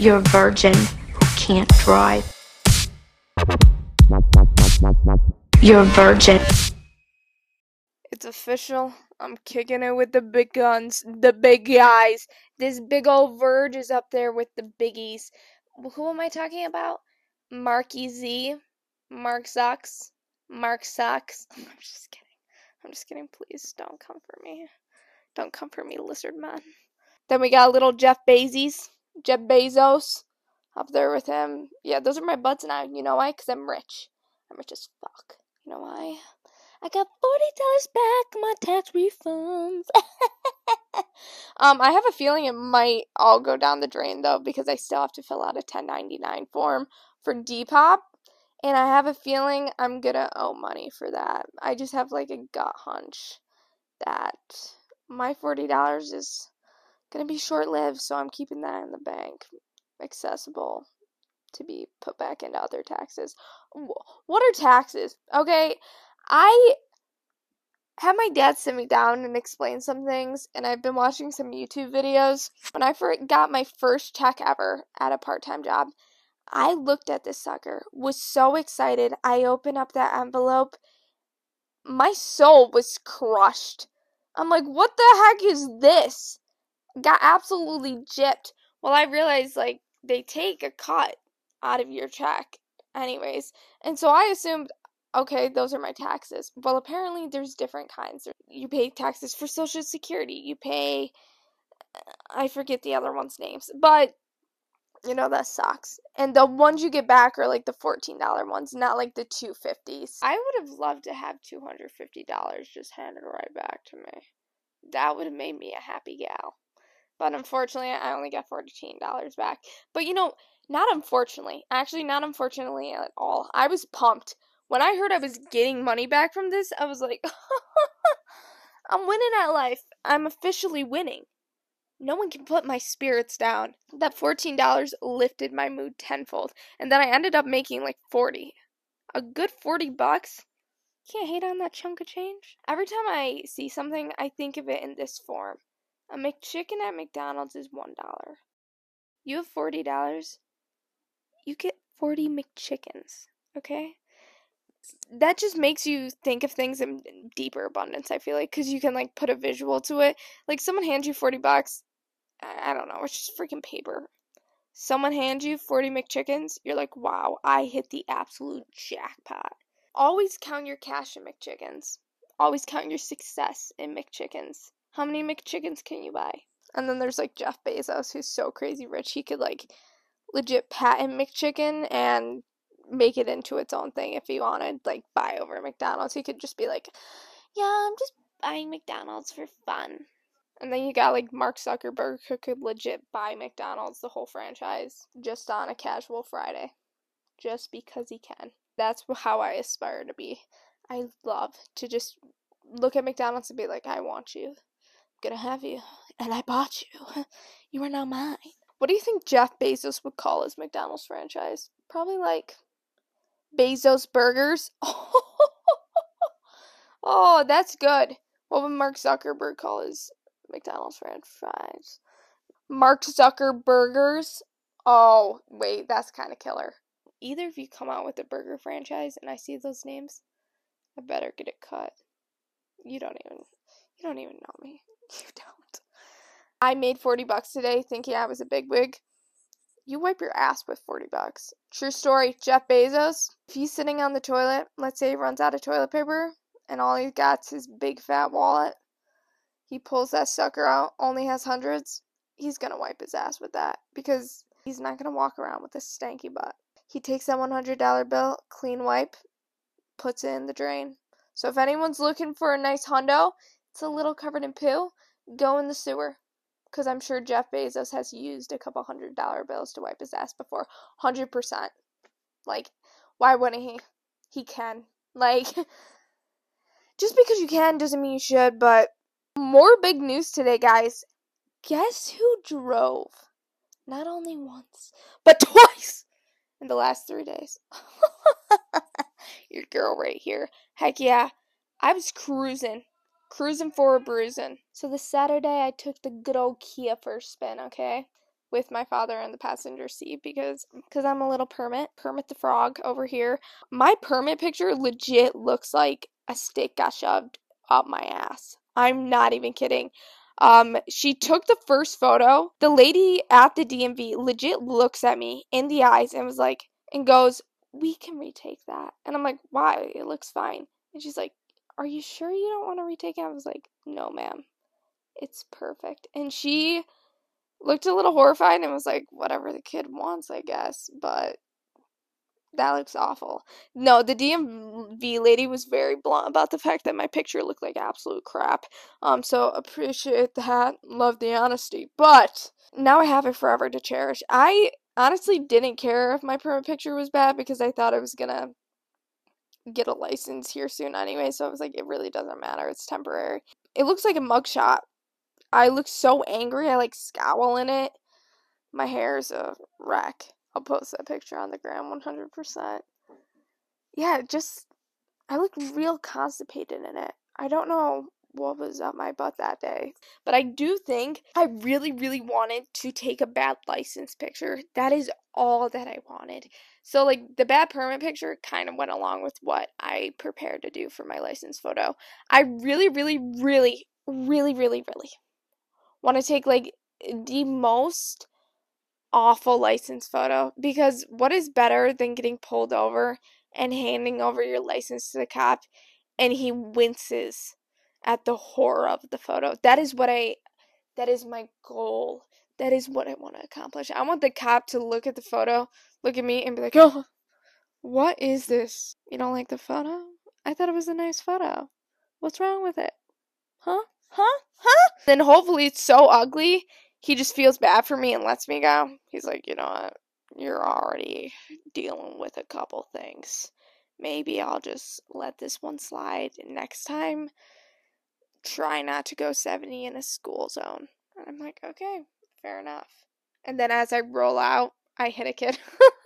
You're a virgin who can't drive. You're a virgin. It's official. I'm kicking it with the big guns, the big guys. This big old Verge is up there with the biggies. Who am I talking about? Marky Z, Mark Zucks, Mark Sucks. I'm just kidding. I'm just kidding. Please don't come for me. Don't come for me, lizard man. Then we got little Jeff Bezos, Jeff Bezos, up there with him. Yeah, those are my buds now. You know why? Because I'm rich. I'm rich as fuck. You know why? I got forty dollars back, my tax refunds. um, I have a feeling it might all go down the drain though, because I still have to fill out a 1099 form for Depop, and I have a feeling I'm gonna owe money for that. I just have like a gut hunch that my forty dollars is gonna be short lived, so I'm keeping that in the bank, accessible to be put back into other taxes. What are taxes? Okay, I had my dad sit me down and explain some things, and I've been watching some YouTube videos. When I got my first check ever at a part time job, I looked at this sucker, was so excited. I opened up that envelope. My soul was crushed. I'm like, what the heck is this? Got absolutely gypped. Well, I realized, like, they take a cut out of your check, anyways. And so I assumed, okay, those are my taxes. Well, apparently there's different kinds. You pay taxes for Social Security. You pay, I forget the other one's names, but you know that sucks. And the ones you get back are like the fourteen dollar ones, not like the two fifties. I would have loved to have two hundred fifty dollars just handed right back to me. That would have made me a happy gal. But unfortunately, I only got fourteen dollars back. But you know, not unfortunately, actually, not unfortunately at all. I was pumped when I heard I was getting money back from this. I was like, I'm winning at life. I'm officially winning. No one can put my spirits down. That $14 lifted my mood tenfold, and then I ended up making like 40. A good 40 bucks? Can't hate on that chunk of change. Every time I see something, I think of it in this form. A McChicken at McDonald's is $1. You have $40, you get 40 McChickens, okay? that just makes you think of things in deeper abundance i feel like because you can like put a visual to it like someone hands you 40 bucks I don't know, it's just freaking paper. Someone hands you 40 McChickens, you're like, wow, I hit the absolute jackpot. Always count your cash in McChickens. Always count your success in McChickens. How many McChickens can you buy? And then there's like Jeff Bezos, who's so crazy rich, he could like legit patent McChicken and make it into its own thing if he wanted, like buy over McDonald's. He could just be like, yeah, I'm just buying McDonald's for fun. And then you got like Mark Zuckerberg who could legit buy McDonald's, the whole franchise, just on a casual Friday. Just because he can. That's how I aspire to be. I love to just look at McDonald's and be like, I want you. Gonna have you. And I bought you. You are now mine. What do you think Jeff Bezos would call his McDonald's franchise? Probably like Bezos Burgers. oh, that's good. What would Mark Zuckerberg call his McDonald's franchise? Mark Zuckerbergers. Oh, wait, that's kind of killer. Either of you come out with a burger franchise and I see those names, I better get it cut. You don't even you don't even know me. You don't. I made 40 bucks today thinking I was a big wig. You wipe your ass with 40 bucks. True story, Jeff Bezos, if he's sitting on the toilet, let's say he runs out of toilet paper and all he's got's his big fat wallet, he pulls that sucker out, only has hundreds, he's gonna wipe his ass with that because he's not gonna walk around with a stanky butt. He takes that $100 bill, clean wipe, puts it in the drain. So if anyone's looking for a nice hundo, it's a little covered in poo, go in the sewer. Because I'm sure Jeff Bezos has used a couple hundred dollar bills to wipe his ass before. 100%. Like, why wouldn't he? He can. Like, just because you can doesn't mean you should, but more big news today, guys. Guess who drove? Not only once, but twice in the last three days. Your girl right here. Heck yeah. I was cruising. Cruising for a bruising. So this Saturday I took the good old Kia for a spin, okay? with my father in the passenger seat because because I'm a little permit, permit the frog over here. My permit picture legit looks like a stick got shoved up my ass. I'm not even kidding. Um, she took the first photo. The lady at the DMV legit looks at me in the eyes and was like, and goes, "We can retake that." And I'm like, "Why? It looks fine." And she's like, "Are you sure you don't want to retake it?" I was like, "No, ma'am. It's perfect." And she looked a little horrified and was like, "Whatever the kid wants, I guess." But that looks awful. No, the DMV lady was very blunt about the fact that my picture looked like absolute crap. Um, so appreciate that. Love the honesty. But now I have it forever to cherish. I honestly didn't care if my permit picture was bad because I thought I was gonna get a license here soon anyway. So I was like, it really doesn't matter. It's temporary. It looks like a mugshot. I look so angry. I like scowl in it. My hair is a wreck. I'll post that picture on the gram 100%. Yeah, just, I look real constipated in it. I don't know what was up my butt that day. But I do think I really, really wanted to take a bad license picture. That is all that I wanted. So, like, the bad permit picture kind of went along with what I prepared to do for my license photo. I really, really, really, really, really, really want to take, like, the most awful license photo because what is better than getting pulled over and handing over your license to the cop and he winces at the horror of the photo. That is what I that is my goal. That is what I want to accomplish. I want the cop to look at the photo, look at me and be like, "Oh, what is this? You don't like the photo? I thought it was a nice photo. What's wrong with it? Huh? Huh? Huh?" Then hopefully it's so ugly he just feels bad for me and lets me go. He's like, you know what? You're already dealing with a couple things. Maybe I'll just let this one slide. Next time, try not to go 70 in a school zone. And I'm like, okay, fair enough. And then as I roll out, I hit a kid.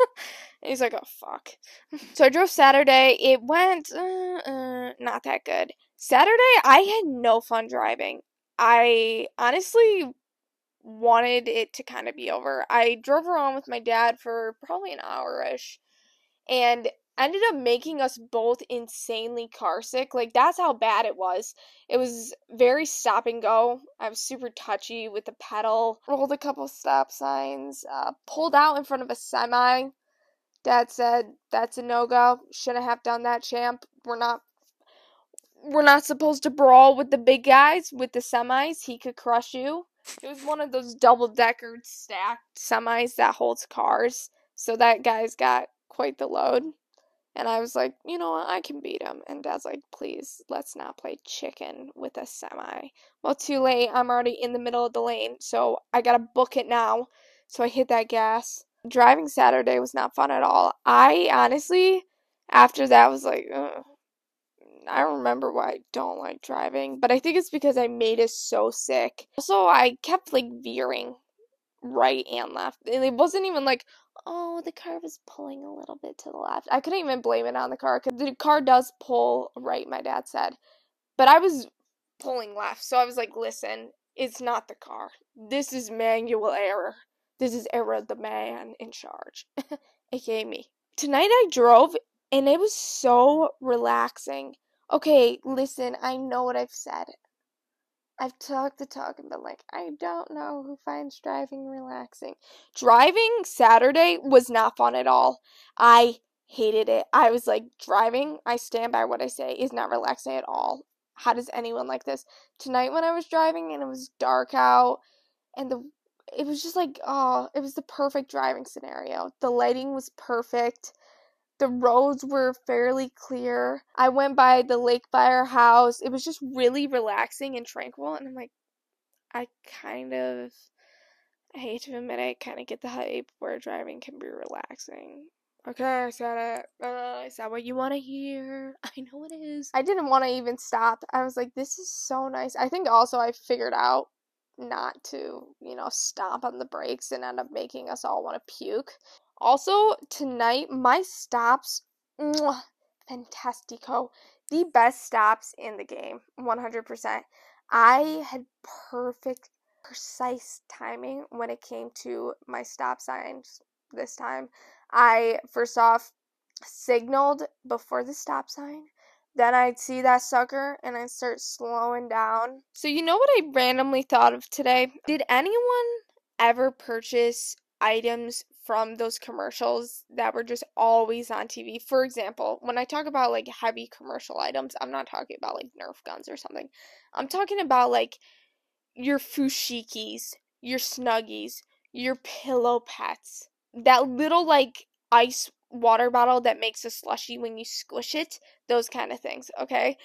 he's like, oh, fuck. So I drove Saturday. It went uh, uh, not that good. Saturday, I had no fun driving. I honestly wanted it to kind of be over. I drove around with my dad for probably an hour ish and ended up making us both insanely car sick. Like, that's how bad it was. It was very stop and go. I was super touchy with the pedal, rolled a couple stop signs, uh, pulled out in front of a semi. Dad said, That's a no go. Shouldn't have done that, champ. We're not. We're not supposed to brawl with the big guys, with the semis. He could crush you. It was one of those double decker stacked semis that holds cars. So that guy's got quite the load. And I was like, you know what, I can beat him. And dad's like, please, let's not play chicken with a semi. Well, too mm. late. I'm already in the middle of the lane. So I gotta book it now. So I hit that gas. Driving Saturday was not fun at all. I honestly, after that, was like, Ugh. I remember why I don't like driving, but I think it's because I made it so sick. Also, I kept like veering right and left. And it wasn't even like, oh, the car was pulling a little bit to the left. I couldn't even blame it on the car because the car does pull right, my dad said. But I was pulling left. So I was like, listen, it's not the car. This is manual error. This is error the man in charge, aka me. Tonight I drove and it was so relaxing. Okay, listen, I know what I've said. I've talked the talk and been like, I don't know who finds driving relaxing. Driving Saturday was not fun at all. I hated it. I was like, driving, I stand by what I say, is not relaxing at all. How does anyone like this? Tonight when I was driving and it was dark out and the it was just like, oh, it was the perfect driving scenario. The lighting was perfect. The roads were fairly clear. I went by the lake by our house. It was just really relaxing and tranquil. And I'm like, I kind of, I hate to admit I kind of get the hype where driving can be relaxing. Okay, I said it. Uh, is that what you want to hear? I know it is. I didn't want to even stop. I was like, this is so nice. I think also I figured out not to, you know, stomp on the brakes and end up making us all want to puke. Also, tonight, my stops, mwah, fantastico. The best stops in the game, 100%. I had perfect, precise timing when it came to my stop signs this time. I first off signaled before the stop sign. Then I'd see that sucker and I'd start slowing down. So, you know what I randomly thought of today? Did anyone ever purchase items from those commercials that were just always on TV? For example, when I talk about like heavy commercial items, I'm not talking about like Nerf guns or something. I'm talking about like your fushigis, your snuggies, your pillow pets. That little like ice water bottle that makes a slushy when you squish it, those kind of things, okay?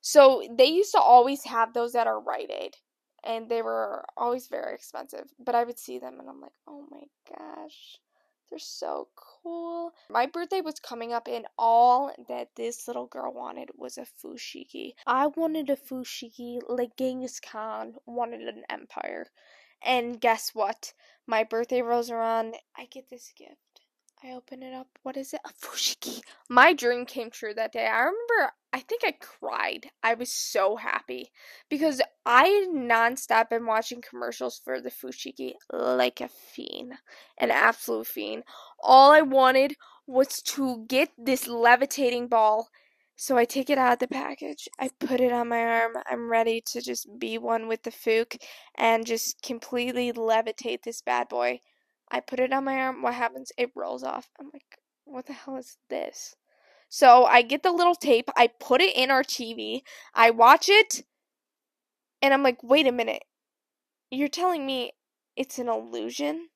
So they used to always have those at our Rite Aid, and they were always very expensive. But I would see them, and I'm like, oh my gosh, they're so cool. My birthday was coming up, and all that this little girl wanted was a fushigi. I wanted a fushigi like Genghis Khan wanted an empire. And guess what? My birthday rolls around, I get this gift I open it up. What is it? A fushigi. My dream came true that day. I remember, I think I cried. I was so happy because I nonstop been watching commercials for the fushigi like a fiend, an absolute fiend. All I wanted was to get this levitating ball. So I take it out of the package. I put it on my arm. I'm ready to just be one with the Fook and just completely levitate this bad boy. I put it on my arm. What happens? It rolls off. I'm like, what the hell is this? So I get the little tape. I put it in our TV. I watch it. And I'm like, wait a minute. You're telling me it's an illusion?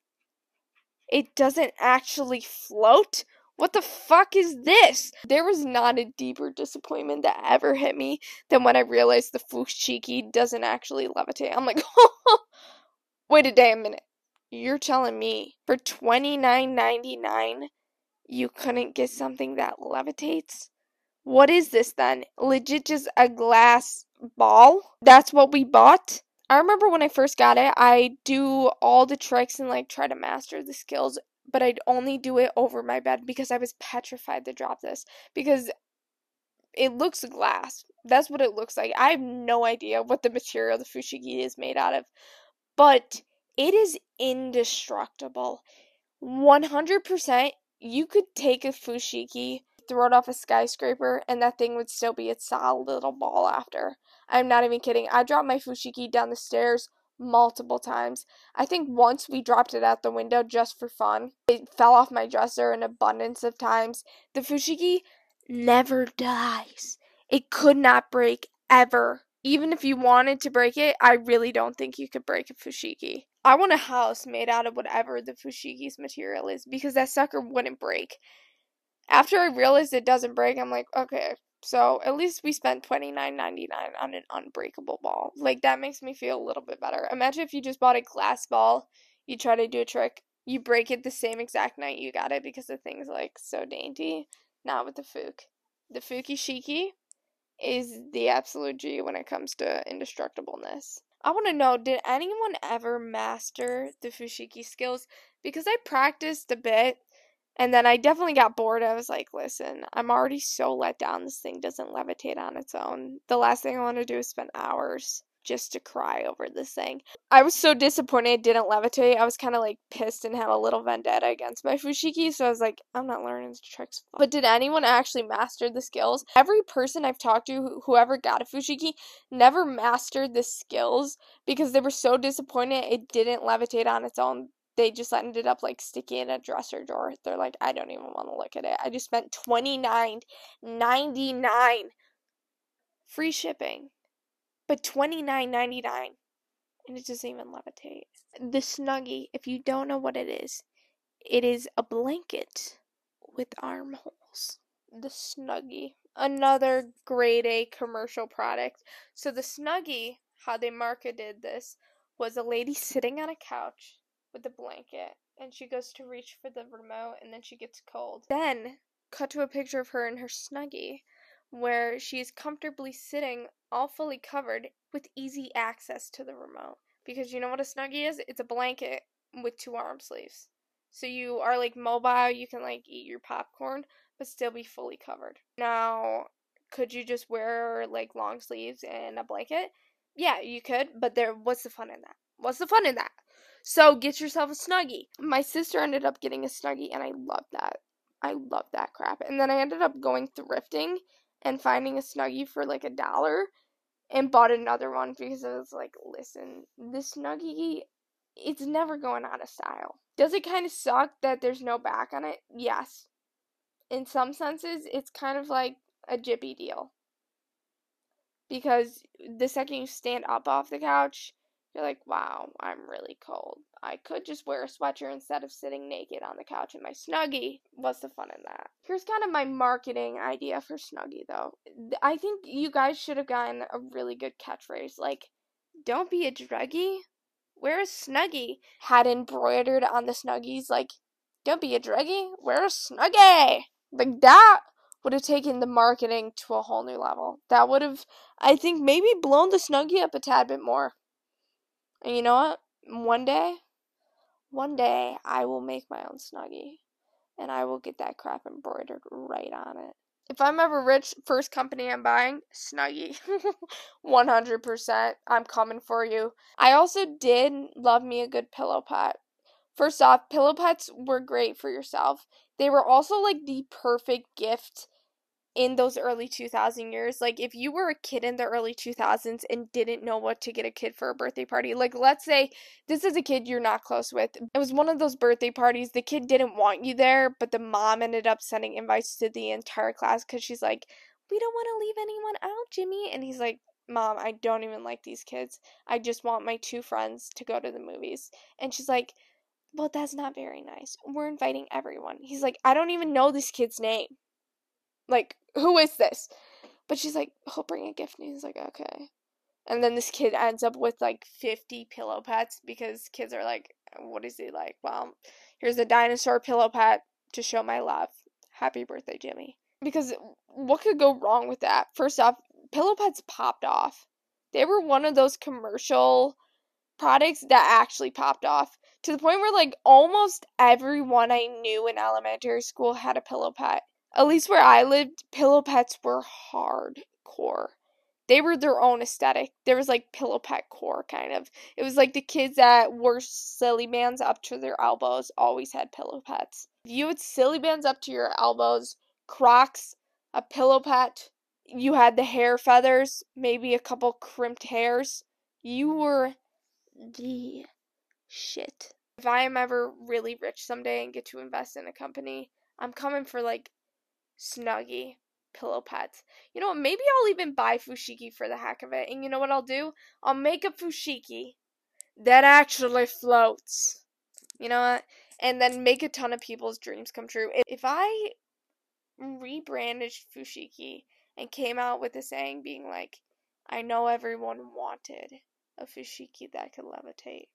It doesn't actually float? What the fuck is this? There was not a deeper disappointment that ever hit me than when I realized the fushigi doesn't actually levitate. I'm like, wait a damn minute. You're telling me for twenty nine ninety nine you couldn't get something that levitates? What is this then? Legit just a glass ball? That's what we bought? I remember when I first got it, I do all the tricks and like try to master the skills, but I'd only do it over my bed because I was petrified to drop this because it looks glass. That's what it looks like. I have no idea what the material the fushigi is made out of, but it is indestructible. 100% you could take a fushigi, throw it off a skyscraper, and that thing would still be a solid little ball after. I'm not even kidding. I dropped my fushigi down the stairs multiple times. I think once we dropped it out the window just for fun. It fell off my dresser an abundance of times. The fushigi never dies. It could not break ever. Even if you wanted to break it, I really don't think you could break a fushigi. I want a house made out of whatever the Fushigi's material is because that sucker wouldn't break. After I realized it doesn't break, I'm like, okay, so at least we spent twenty nine ninety nine on an unbreakable ball. Like that makes me feel a little bit better. Imagine if you just bought a glass ball, you try to do a trick, you break it the same exact night you got it because the thing's like so dainty. Not with the Fook. The Fuki is the absolute G when it comes to indestructibleness. I want to know did anyone ever master the fushigi skills? Because I practiced a bit and then I definitely got bored. I was like, listen, I'm already so let down. This thing doesn't levitate on its own. The last thing I want to do is spend hours just to cry over this thing. I was so disappointed it didn't levitate. I was kind of like pissed and had a little vendetta against my fushigi, so I was like, I'm not learning tricks. But did anyone actually master the skills? Every person I've talked to, whoever got a fushigi, never mastered the skills because they were so disappointed it didn't levitate on its own. They just ended up like sticky in a dresser drawer. They're like, I don't even want to look at it. I just spent twenty nine ninety nine free shipping but twenty nine ninety nine, and it doesn't even levitate. The Snuggie, if you don't know what it is, it is a blanket with armholes. The Snuggie, another grade A commercial product. So the Snuggie, how they marketed this, was a lady sitting on a couch with a blanket, and she goes to reach for the remote, and then she gets cold. Then cut to a picture of her in her Snuggie where she is comfortably sitting, all fully covered, with easy access to the remote. Because you know what a snuggie is? It's a blanket with two arm sleeves. So you are like mobile, you can like eat your popcorn, but still be fully covered. Now, could you just wear like long sleeves and a blanket? Yeah, you could, but there what's the fun in that? What's the fun in that? So get yourself a snuggie. My sister ended up getting a snuggie, and I love that. I love that crap. And then I ended up going thrifting and finding a snuggie for like a dollar and bought another one because I was like, listen, this snuggie, it's never going out of style. Does it kind of suck that there's no back on it? Yes. In some senses, it's kind of like a jippy deal. Because the second you stand up off the couch, you're like, wow, I'm really cold. I could just wear a sweatshirt instead of sitting naked on the couch in my snuggie. What's the fun in that? Here's kind of my marketing idea for snuggie, though. I think you guys should have gotten a really good catchphrase like, don't be a druggie, wear a snuggie. Had embroidered on the snuggies, like, don't be a druggie, wear a snuggie. Like that would have taken the marketing to a whole new level. That would have, I think, maybe blown the snuggie up a tad bit more. And you know what? One day, one day, I will make my own snuggie. And I will get that crap embroidered right on it. If I'm ever rich, first company I'm buying, Snuggie. 100%. I'm coming for you. I also did love me a good pillow pet. First off, pillow pets were great for yourself. They were also like the perfect gift in those early 2000 years like if you were a kid in the early 2000s and didn't know what to get a kid for a birthday party like let's say this is a kid you're not close with it was one of those birthday parties the kid didn't want you there but the mom ended up sending invites to the entire class cuz she's like we don't want to leave anyone out Jimmy and he's like mom I don't even like these kids. I just want my two friends to go to the movies. And she's like well that's not very nice. We're inviting everyone. He's like I don't even know this kid's name. Like, who is this? But she's like, he'll bring a gift. And he's like, okay. And then this kid ends up with like 50 pillow pets because kids are like, what is he like? Well, here's a dinosaur pillow pet to show my love. Happy birthday, Jimmy. Because what could go wrong with that? First off, pillow pets popped off. They were one of those commercial products that actually popped off to the point where like almost everyone I knew in elementary school had a pillow pet at least where I lived, pillow pets were hardcore. They were their own aesthetic. There was like pillow pet core kind of. It was like the kids that wore Silly Bandz up to their elbows always had pillow pets. If you had Silly Bandz up to your elbows, Crocs, a pillow pet, you had the hair feathers, maybe a couple crimped hairs. You were the shit. If I am ever really rich someday and get to invest in a company, I'm coming for like Snuggie pillow pets. You know what? Maybe I'll even buy fushigi for the heck of it. And you know what I'll do? I'll make a fushigi that actually floats. You know what? And then make a ton of people's dreams come true. If I rebranded fushigi and came out with a saying being like, I know everyone wanted a fushigi that could levitate.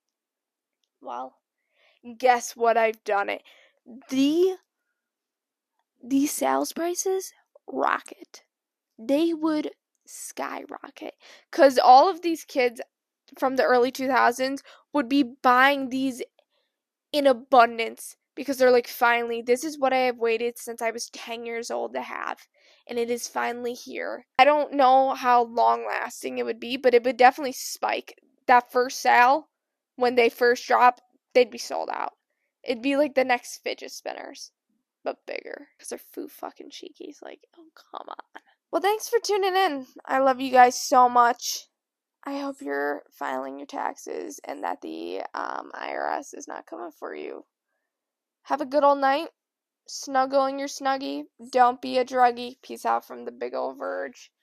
Well, guess what? I've done it. The these sales prices rocket. They would skyrocket because all of these kids from the early 2000s would be buying these in abundance because they're like, finally, this is what I have waited since I was 10 years old to have, and it is finally here. I don't know how long lasting it would be, but it would definitely spike. That first sale, when they first drop, they'd be sold out. It'd be like the next fidget spinners but bigger because they're foo fucking cheekies. Like, oh, come on. Well, thanks for tuning in. I love you guys so much. I hope you're filing your taxes and that the um, IRS is not coming for you. Have a good old night. Snuggle in your snuggie. Don't be a druggie. Peace out from the big old verge.